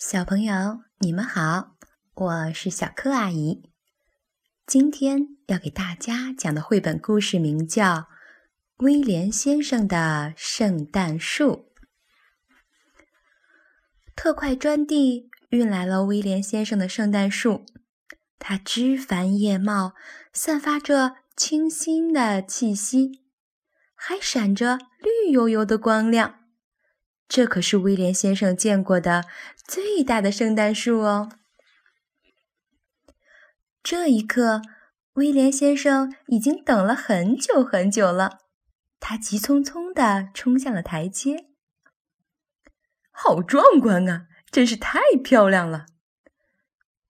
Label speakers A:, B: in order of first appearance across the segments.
A: 小朋友，你们好，我是小柯阿姨。今天要给大家讲的绘本故事名叫《威廉先生的圣诞树》。特快专递运来了威廉先生的圣诞树，它枝繁叶茂，散发着清新的气息，还闪着绿油油的光亮。这可是威廉先生见过的最大的圣诞树哦！这一刻，威廉先生已经等了很久很久了。他急匆匆地冲向了台阶。
B: 好壮观啊！真是太漂亮了！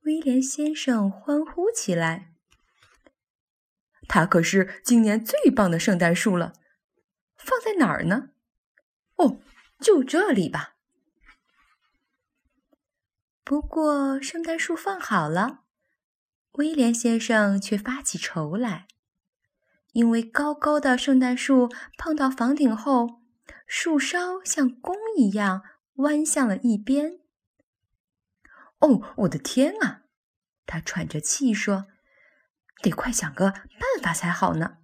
A: 威廉先生欢呼起来。
B: 它可是今年最棒的圣诞树了。放在哪儿呢？哦。就这里吧。
A: 不过，圣诞树放好了，威廉先生却发起愁来，因为高高的圣诞树碰到房顶后，树梢像弓一样弯向了一边。
B: 哦，我的天啊！他喘着气说：“得快想个办法才好呢。”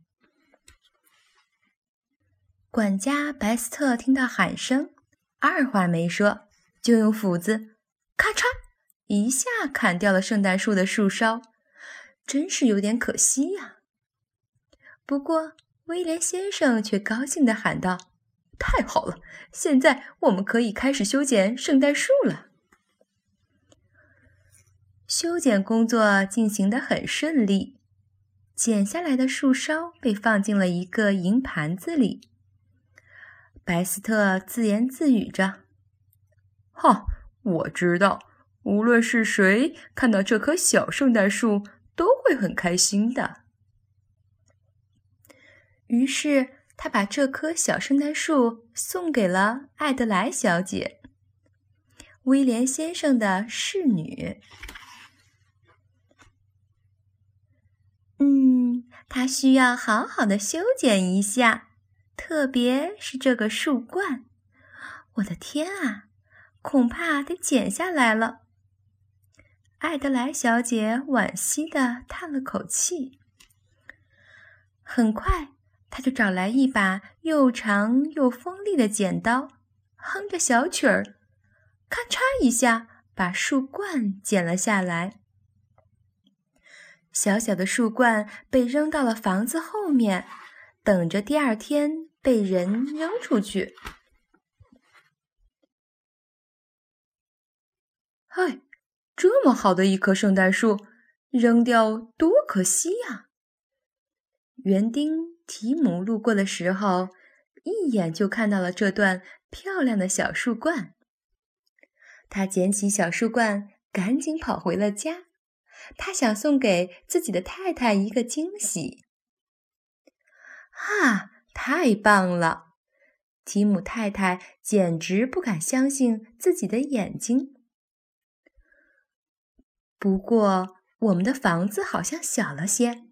A: 管家白斯特听到喊声，二话没说，就用斧子咔嚓一下砍掉了圣诞树的树梢，真是有点可惜呀。不过威廉先生却高兴地喊道：“
B: 太好了，现在我们可以开始修剪圣诞树了。”
A: 修剪工作进行得很顺利，剪下来的树梢被放进了一个银盘子里。白斯特自言自语着：“
B: 哈，我知道，无论是谁看到这棵小圣诞树，都会很开心的。”
A: 于是他把这棵小圣诞树送给了艾德莱小姐，威廉先生的侍女。嗯，他需要好好的修剪一下。特别是这个树冠，我的天啊，恐怕得剪下来了。艾德莱小姐惋惜地叹了口气。很快，她就找来一把又长又锋利的剪刀，哼着小曲儿，咔嚓一下把树冠剪了下来。小小的树冠被扔到了房子后面。等着第二天被人扔出去。
B: 嗨，这么好的一棵圣诞树，扔掉多可惜呀！
A: 园丁提姆路过的时候，一眼就看到了这段漂亮的小树冠。他捡起小树冠，赶紧跑回了家。他想送给自己的太太一个惊喜。啊，太棒了！提姆太太简直不敢相信自己的眼睛。不过，我们的房子好像小了些，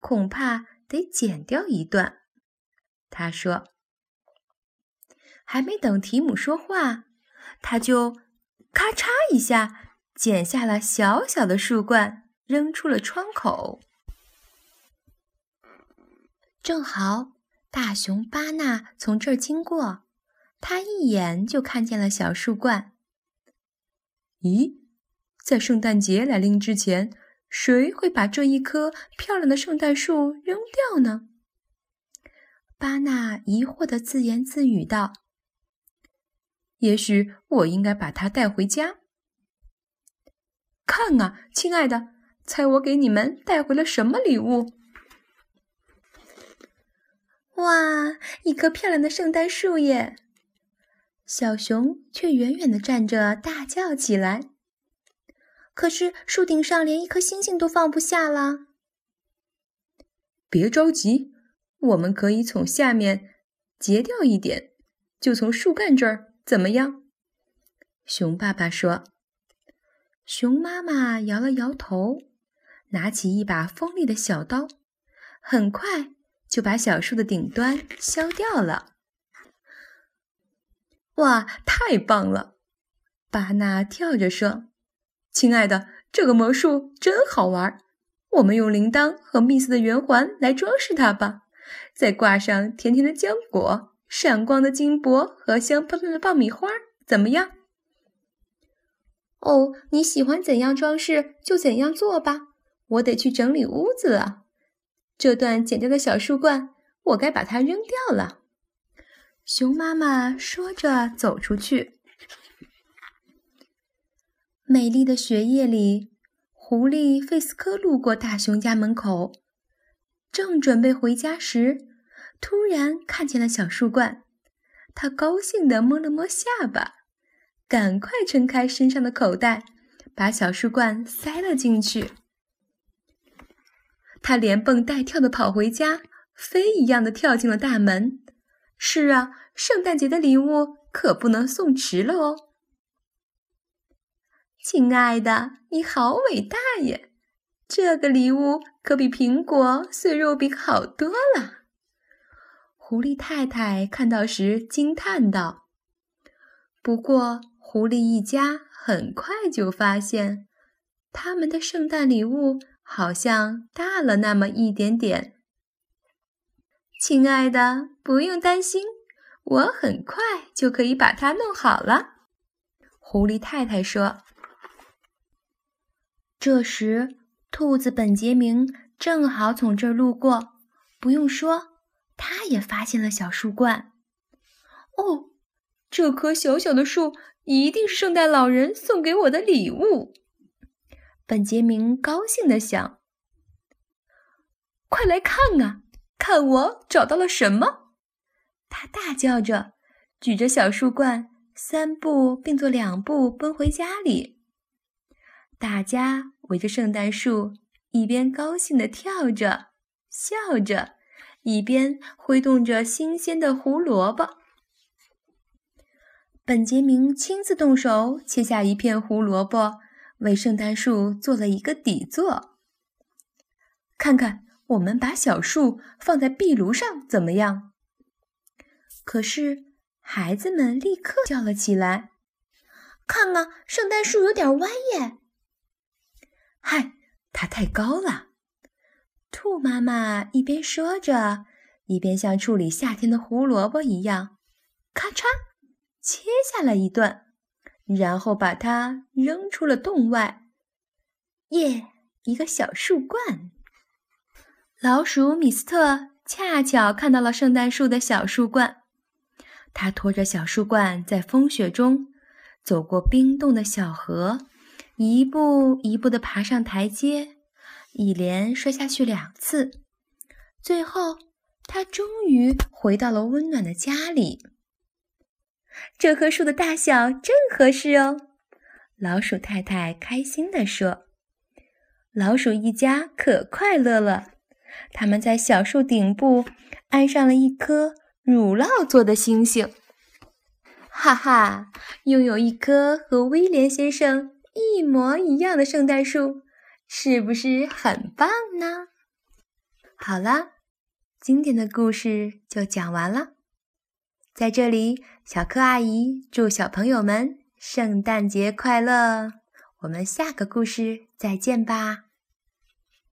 A: 恐怕得剪掉一段。他说。还没等提姆说话，他就咔嚓一下剪下了小小的树冠，扔出了窗口。正好，大熊巴纳从这儿经过，他一眼就看见了小树冠。
B: 咦，在圣诞节来临之前，谁会把这一棵漂亮的圣诞树扔掉呢？
A: 巴纳疑惑地自言自语道：“
B: 也许我应该把它带回家。看啊，亲爱的，猜我给你们带回了什么礼物？”
A: 哇，一棵漂亮的圣诞树耶！小熊却远远地站着，大叫起来。可是树顶上连一颗星星都放不下了。
B: 别着急，我们可以从下面截掉一点，就从树干这儿，怎么样？
A: 熊爸爸说。熊妈妈摇了摇头，拿起一把锋利的小刀，很快。就把小树的顶端削掉了。
B: 哇，太棒了！巴纳跳着说：“亲爱的，这个魔术真好玩！我们用铃铛和蜜色的圆环来装饰它吧，再挂上甜甜的浆果、闪光的金箔和香喷喷的爆米花，怎么样？”
A: 哦，你喜欢怎样装饰就怎样做吧。我得去整理屋子了。这段剪掉的小树冠，我该把它扔掉了。熊妈妈说着走出去。美丽的雪夜里，狐狸费斯科路过大熊家门口，正准备回家时，突然看见了小树冠。他高兴地摸了摸下巴。赶快撑开身上的口袋，把小树冠塞了进去。他连蹦带跳的跑回家，飞一样的跳进了大门。是啊，圣诞节的礼物可不能送迟了哦。亲爱的，你好伟大耶！这个礼物可比苹果、碎肉饼好多了。狐狸太太看到时惊叹道：“不过。”狐狸一家很快就发现，他们的圣诞礼物好像大了那么一点点。亲爱的，不用担心，我很快就可以把它弄好了。”狐狸太太说。这时，兔子本杰明正好从这儿路过，不用说，他也发现了小树冠。
B: 哦，这棵小小的树。一定是圣诞老人送给我的礼物，
A: 本杰明高兴地想。
B: 快来看啊，看我找到了什么！
A: 他大叫着，举着小树冠，三步并作两步奔回家里。大家围着圣诞树，一边高兴地跳着、笑着，一边挥动着新鲜的胡萝卜。本杰明亲自动手切下一片胡萝卜，为圣诞树做了一个底座。看看，我们把小树放在壁炉上怎么样？可是孩子们立刻叫了起来：“看啊，圣诞树有点歪耶！”“嗨，它太高了。”兔妈妈一边说着，一边像处理夏天的胡萝卜一样，咔嚓。切下了一段，然后把它扔出了洞外。耶，一个小树冠！老鼠米斯特恰巧看到了圣诞树的小树冠，他拖着小树冠在风雪中走过冰冻的小河，一步一步地爬上台阶，一连摔下去两次，最后他终于回到了温暖的家里。这棵树的大小正合适哦，老鼠太太开心地说。老鼠一家可快乐了，他们在小树顶部安上了一颗乳酪做的星星。哈哈，拥有一颗和威廉先生一模一样的圣诞树，是不是很棒呢？好了，今天的故事就讲完了。在这里，小柯阿姨祝小朋友们圣诞节快乐！我们下个故事再见吧。